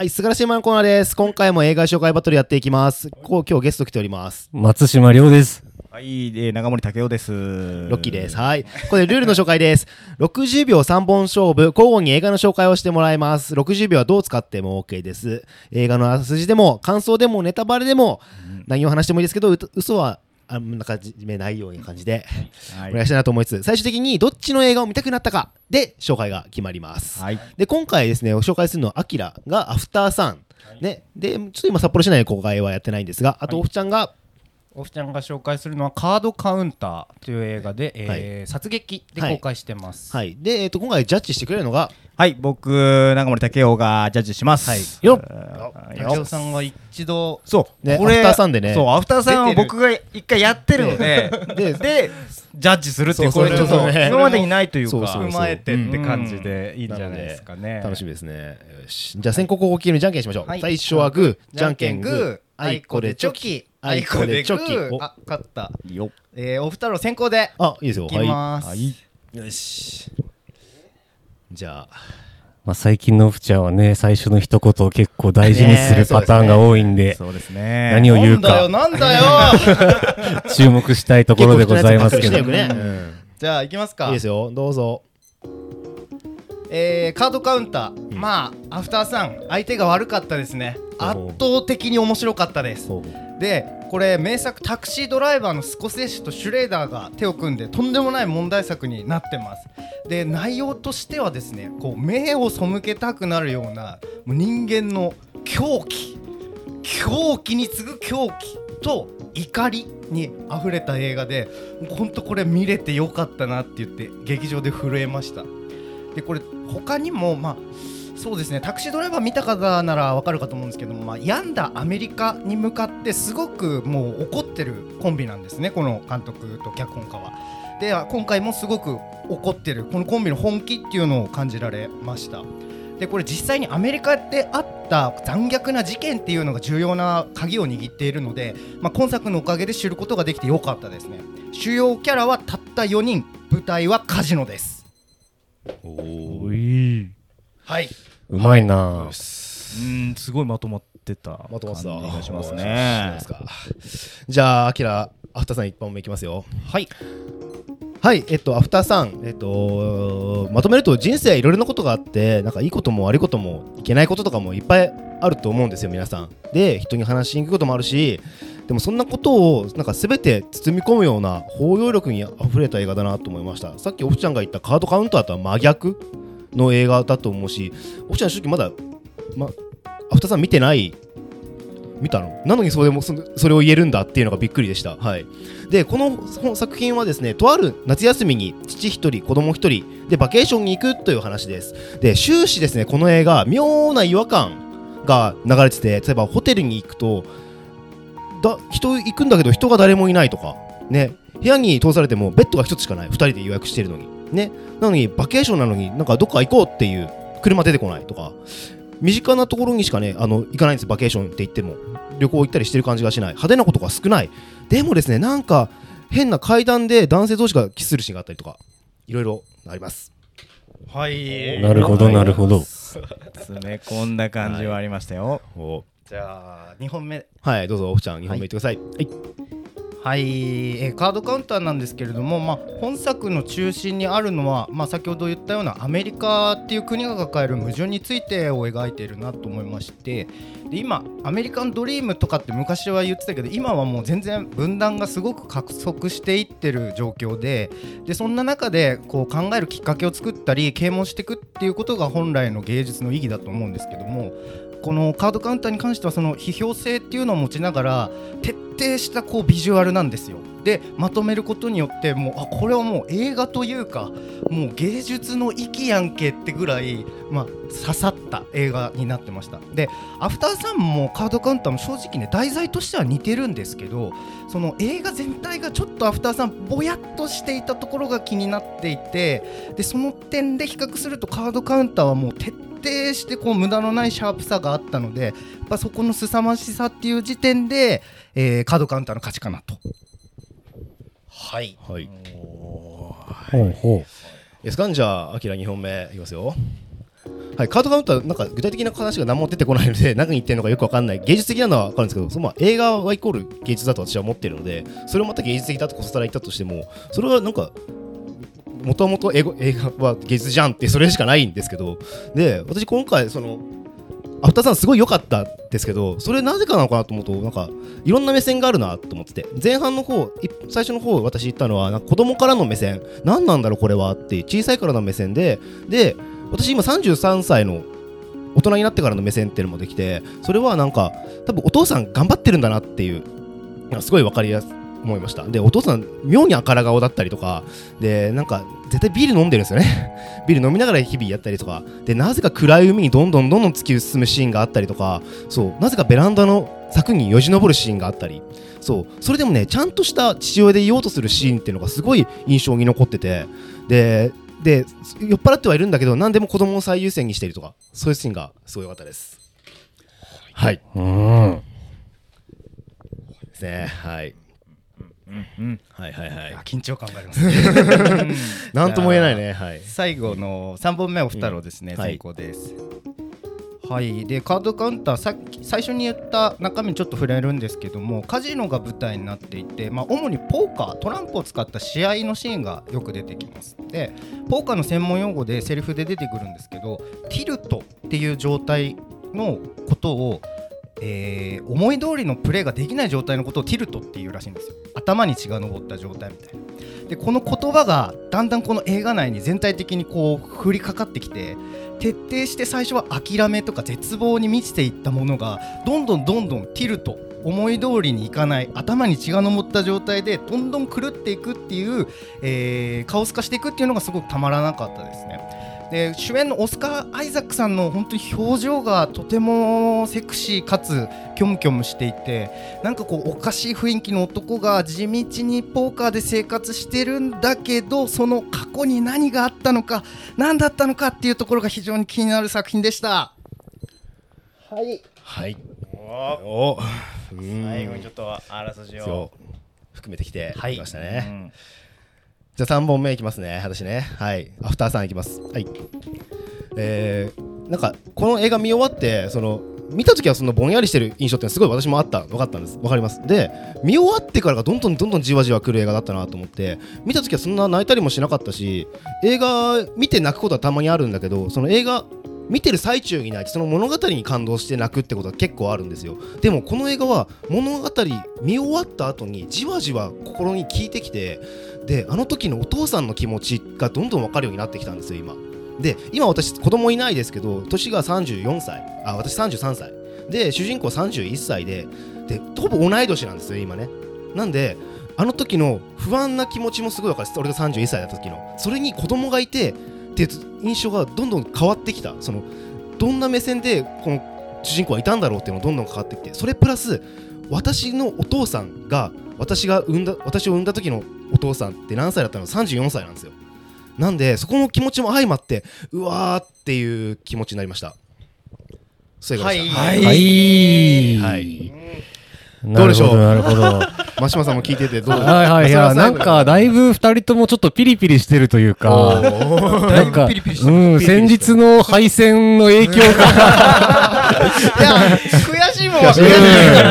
はい、素晴らしいマンコーナーです。今回も映画紹介バトルやっていきます。こう今日ゲスト来ております。松島亮です。はい、えー、長森武雄です。ロッキーです。はい。これルールの紹介です。60秒3本勝負、交互に映画の紹介をしてもらいます。60秒はどう使っても OK です。映画のあらすじでも、感想でも、ネタバレでも、何を話してもいいですけど、う嘘は、あんな感じめないような感じで、はい。お願いしたいなと思いつつ、最終的にどっちの映画を見たくなったかで紹介が決まります。はい。で今回ですねご紹介するのはアキラがアフターさん、ね。でちょっと今札幌市内で公開はやってないんですがあとオフちゃんが、おふちゃんが紹介するのはカードカウンターという映画で、えー殺撃で公開してます。はい。で、えー、と今回ジャッジしてくれるのが？はい、僕、長森武雄がジャッジします。はい。よっ。竹雄さんが一度そう、ねこれアフターさんでね。そう、アフターさん出てる。を僕が一回やってるので、でで、ジャッジするってこれちょっと、そうそう。今までにないというか、踏まえてって感じでいいんじゃないですかね。楽しみですね。よし。じゃあ先行後攻決めるじゃんけんしましょう、はい。最初はグー。じゃんけんグー、あいこでチョキ。あいここででチョキ。お。あ、勝った。よ。っえー、お二人先行で。あいいですよ。いきます。はい。よし。じゃあ。まあ、最近のオフちゃんはね、最初の一言を結構大事にするパターンが多いんで、そうですね。何を言うなんだよ、かなんだよ。注目したいところでございますけど。結構、人のやつ隠してよくね、じゃあ、行きますか。うんいいですよ。どうぞえー、カードカウンター、まあアフターさん相手が悪かったですね。圧倒的に面白かったです。でこれ名作タクシードライバーのスコセッシとシュレーダーが手を組んでとんでもない問題作になってます。で内容としてはですねこう目を背けたくなるようなもう人間の狂気。狂気に次ぐ狂気。と怒りに溢れた映画で本当これ見れてよかったなって言って劇場で震えましたでこれ他にもまあそうですね。タクシードライバー見た方ならわかるかと思うんですけども、まあ、病んだアメリカに向かってすごくもう怒ってるコンビなんですねこの監督と脚本家は。で今回もすごく怒ってるこのコンビの本気っていうのを感じられました。でこれ実際にアメリカであった残虐な事件っていうのが重要な鍵を握っているので、まあ、今作のおかげで知ることができてよかったですね。主要キャラはたった4人。舞台はカジノですおいはい。うまいな。うん、すごいまとまってたまとまってた。感じがしますね。です。か。じゃあアキラアフターさん一本目いきますよ。はい。はい、えっと、アフターさん、えっと、まとめると人生いろいろなことがあって、なんかいいことも悪いこともいけないこととかもいっぱいあると思うんですよ、皆さん。で、人に話しにくいこともあるし、でもそんなことをなんか全て包み込むような包容力にあふれた映画だなと思いました。さっきオフちゃんが言ったカードカウンターとは真逆の映画だと思うし、オフちゃん正直まだ、ま、アフターさん見てない見たのなのにそれもそれを言えるんだっていうのがびっくりでした。はい、でこの作品はですねとある夏休みに父一人子供一人でバケーションに行くという話です。で終始ですねこの映画妙な違和感が流れてて例えばホテルに行くとだ人行くんだけど人が誰もいないとか。ね。部屋に通されてもベッドが一つしかない。2人で予約してるのに。ね。なのにバケーションなのになんかどっか行こうっていう車出てこないとか。身近なところにしかねあの行かないんですバケーションって言っても。旅行行ったりしてる感じがしない。派手なことが少ない。でもですねなんか変な階段で男性同士がキスするシーンがあったりとか。いろいろあります。はい。なるほど、なるほど。詰め込んだ感じはありましたよ。おじゃあ2本目。はいどうぞオフちゃん2本目いってください。はい、はい、えーカードカウンターなんですけれども、まあ、本作の中心にあるのは、まあ、先ほど言ったようなアメリカっていう国が抱える矛盾についてを描いているなと思いましてで今アメリカンドリームとかって昔は言ってたけど今はもう全然分断がすごく加速していってる状況ででそんな中でこう考えるきっかけを作ったり啓蒙していくっていうことが本来の芸術の意義だと思うんですけどもこのカードカウンターに関してはその批評性っていうのを持ちながら徹底したこうビジュアルなんですよ。でまとめることによってもうあこれはもう映画というかもう芸術の域やんけってぐらい、まあ、刺さった映画になってましたでアフターさんもカードカウンターも正直ね題材としては似てるんですけどその映画全体がちょっとアフターさんぼやっとしていたところが気になっていてでその点で比較するとカードカウンターはもう徹底してこう無駄のないシャープさがあったのでやっぱそこの凄まじさっていう時点で、えーカードカウンターの勝ちかなと。はい。はい。ほうほですかじゃあアキラ2本目いきますよ。はい、カードカウンターなんか具体的な話が何も出てこないので 何言ってるのかよくわかんない。芸術的なのは分かるんですけどそのまあ映画はイコール芸術だと私は思ってるのでそれをまた芸術的だとこそたら言ったとしてもそれはなんかもともと映画は芸術じゃんってそれしかないんですけどで私今回そのアフターさんすごい良かったですけどそれなぜかなのかなと思うとなんかいろんな目線があるなと思ってて前半の方最初の方私言ったのはなんか子供からの目線何なんだろうこれはって小さいからの目線でで私今33歳の大人になってからの目線っていうのもできてそれはなんか多分お父さん頑張ってるんだなっていうすごい分かりやすい思いました。でお父さん妙に赤ら顔だったりとかでなんか絶対ビール飲んでるんですよね。ビール飲みながら日々やったりとか。でなぜか暗い海にどんどんどんどん突き進むシーンがあったりとか。そうなぜかベランダの柵によじ登るシーンがあったり。そうそれでもねちゃんとした父親でいようとするシーンっていうのがすごい印象に残ってて。でで酔っ払ってはいるんだけど何でも子供を最優先にしているとか。そういうシーンがすごい良かったです。はい。うん。ですねはいはいはいはい。あ緊張感がありますね。なんとも言えないね。はい。最後の3本目お二郎ですね、うん。はい。先行です。はい。でカードカウンターさっき最初に言った中身にちょっと触れるんですけどもカジノが舞台になっていて、まあ、主にポーカートランプを使った試合のシーンがよく出てきます。でポーカーの専門用語でセリフで出てくるんですけどティルトっていう状態のことをえー思い通りのプレーができない状態のことをティルトっていうらしいんですよ頭に血が上った状態みたいなでこの言葉がだんだんこの映画内に全体的にこう降りかかってきて徹底して最初は諦めとか絶望に満ちていったものがどんどんどんどんティルト思い通りにいかない頭に血が上った状態でどんどん狂っていくっていう、えーカオス化していくっていうのがすごくたまらなかったですね。で主演のオスカー・アイザックさんの本当に表情がとてもセクシーかつキョムキョムしていてなんかこうおかしい雰囲気の男が地道にポーカーで生活してるんだけどその過去に何があったのか何だったのかっていうところが非常に気になる作品でした。はい。お。うん。最後にちょっとあらすじを含めてきてはい。きましたうね、んじゃあ3本目いきますね。私ね。はい。アフターさんいきます。はい。えー、なんかこの映画見終わってその見た時はそのぼんやりしてる印象ってすごい私もあった分かったんです。分かります。で見終わってからがどんどんどんどんじわじわくる映画だったなと思って見た時はそんな泣いたりもしなかったし映画見て泣くことはたまにあるんだけどその映画見てる最中に泣いてその物語に感動して泣くってことは結構あるんですよ。でもこの映画は物語見終わった後にじわじわ心に効いてきてであの時のお父さんの気持ちがどんどん分かるようになってきたんですよ今。で今私子供いないですけど年が34歳。あ私33歳。で主人公31歳ででほぼ同い年なんですよ今ね。なんであの時の不安な気持ちもすごい分かる俺が31歳だった時の。それに子供がいてっていう印象がどんどん変わってきた。そのどんな目線でこの主人公はいたんだろうっていうのがどんどん変わってきてそれプラス私のお父さんが私が産んだ私を産んだ時のお父さんって何歳だったの？34歳なんですよ。なんでそこの気持ちも相まってうわーっていう気持ちになりました。そうい。はい。はい。はい。なるほど、なるほど。は真島さんも聞いててどう？いはい。いや、なんか、だいぶ二人ともちょっとピリピリしてるというか、なんか、うん、先日の敗戦の影響が、いや悔しいもんは悔しいね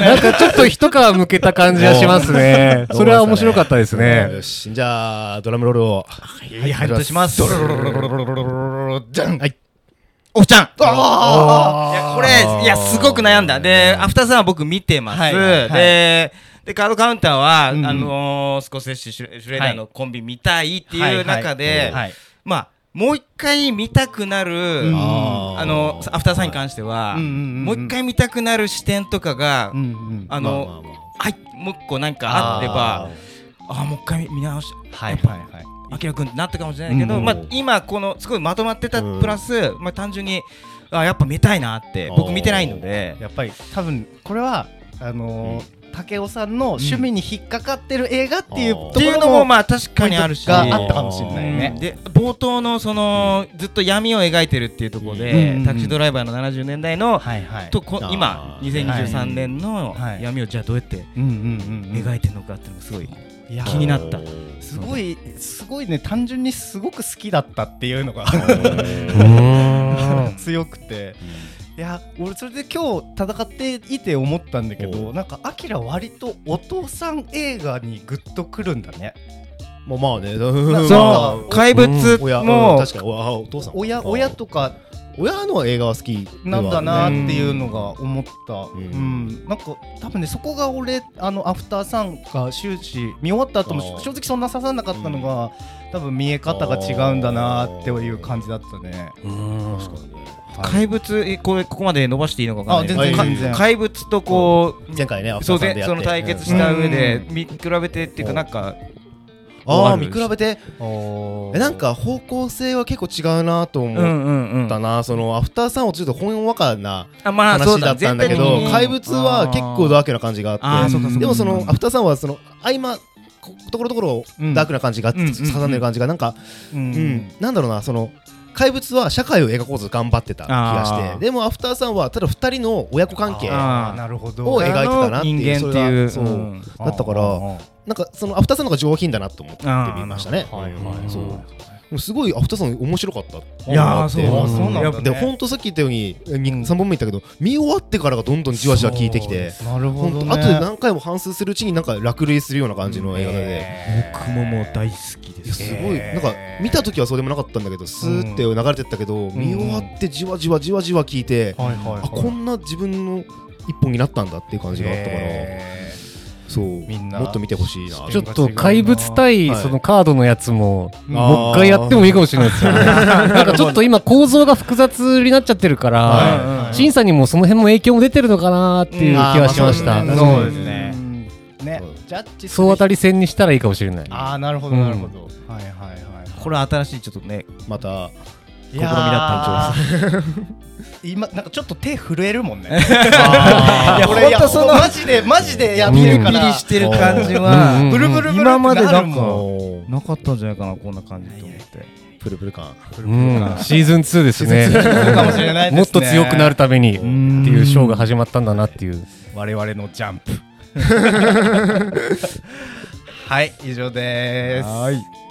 なんかちょっと一皮むけた感じがしますね。それは面白かったですね。よしじゃあドラムロールをはい、はい、とします。じゃんはいおっちゃんいや、これ、いや、すごく悩んだ。で、アフターさんは僕見てます。で、で、カードカウンターは、うんうん。あのー、スコセッシュシュレーダーのコンビ見たいっていう中で、はいまあ、もう一回見たくなる、うん。あの、アフターさんに関しては、もう一回見たくなる視点とかが、あの、はい、もう一個なんかあれば、あー。もう一回見直し、はいはいはい。あきらくんってなったかもしれないけど、うんまあ、今このすごいまとまってたうん。プラス、まあ、単純にあやっぱ見たいなって僕見てないので。やっぱり多分これはあのー武雄さんの趣味に引っかかってる映画っていうところものもまあ確かにあるし。があったかもしれないうん。ね。で冒頭のそのずっと闇を描いてるっていうところで、うんうんうん。タクシードライバーの70年代の、はいはい。とこ今2023年のはい。闇をじゃあどうやってうんうんうんうん。描いてるのかっていうのがすごいいや気になった。すごいすごいね単純にすごく好きだったっていうのが 強くて。いや俺それで今日戦っていて思ったんだけどなんかアキラ割とお父さん映画にグッとくるんだね。もうまあね。そう。怪物親も確かに。おお父さん。親親とか親の映画は好きなんだなっていうのが思った、ううん。んなんか多分ねそこが俺あのアフターさんが終始見終わった後も正直そんな刺さんなかったのが、多分見え方が違うんだなっていう感じだったね。うん。確かにね怪物えこれここまで伸ばしていいのかわかんない。あ全然怪物とこう前回ねアフタそうーさんでその対決した上でう見比べてっていうかなんかああ見比べて？えなんか方向性は結構違うなと思っんうんたな、そのアフターさんはちょっとほんわかなあまあそう話だったんだけど、怪物は結構ダークな感じがあって。でもそのアフターさんはその合間こところどころうん。ダークな感じがうんうん挟ん。でる感じがなんか、ううんん。なんだろうなその怪物は社会を描こうと頑張ってた気がして。でもアフターさんはただ2人の親子関係ああーなるほど。を描いてたなっていう。人間っていうそう。うん。だったからなんかそのアフターさんの方が上品だなと思って見ましたね。はいはいすごいアフターさん面白かったいやーそうあそうなんだね。でほんとさっき言ったように3本目言ったけど見終わってからがどんどんじわじわ効いてきてなるほどね。ほんと後で何回も反芻するうちになんか落類するような感じの映画で、えー僕ももう大好きです。すごい。なんか見た時はそうでもなかったんだけどスーって流れてったけど、見終わってじわじわじわじわ聞いて、あこんな自分の一本になったんだっていう感じがあったから、へそう。みんなもっと見てほしいな。ちょっと怪物対はい。そのカードのやつもん。もう一回やってもいいかもしれないですよね。なんかちょっと今構造が複雑になっちゃってるかはいら、はい。審査にもその辺も影響も出てるのかなっていう気はしました。そうですね。うん。ねそうジャッジ総当たり戦にしたらいいかもしれない。ああなるほどなるほど。はいはいはいこれは新しいちょっとねまた試みだったんちゃ今なんかちょっと手震えるもんね。いや俺ほんとそのマジでマジでやってるから。リしてる感じうんは。うん。ブルブルブル今までなんかなかったんじゃないかなこんな感じと。思ってプルプル感。うん、シーズン2ですね。もっと強くなるためにってんいうショーが始まったんだなっていう。我々のジャンプ。はい以上です。はい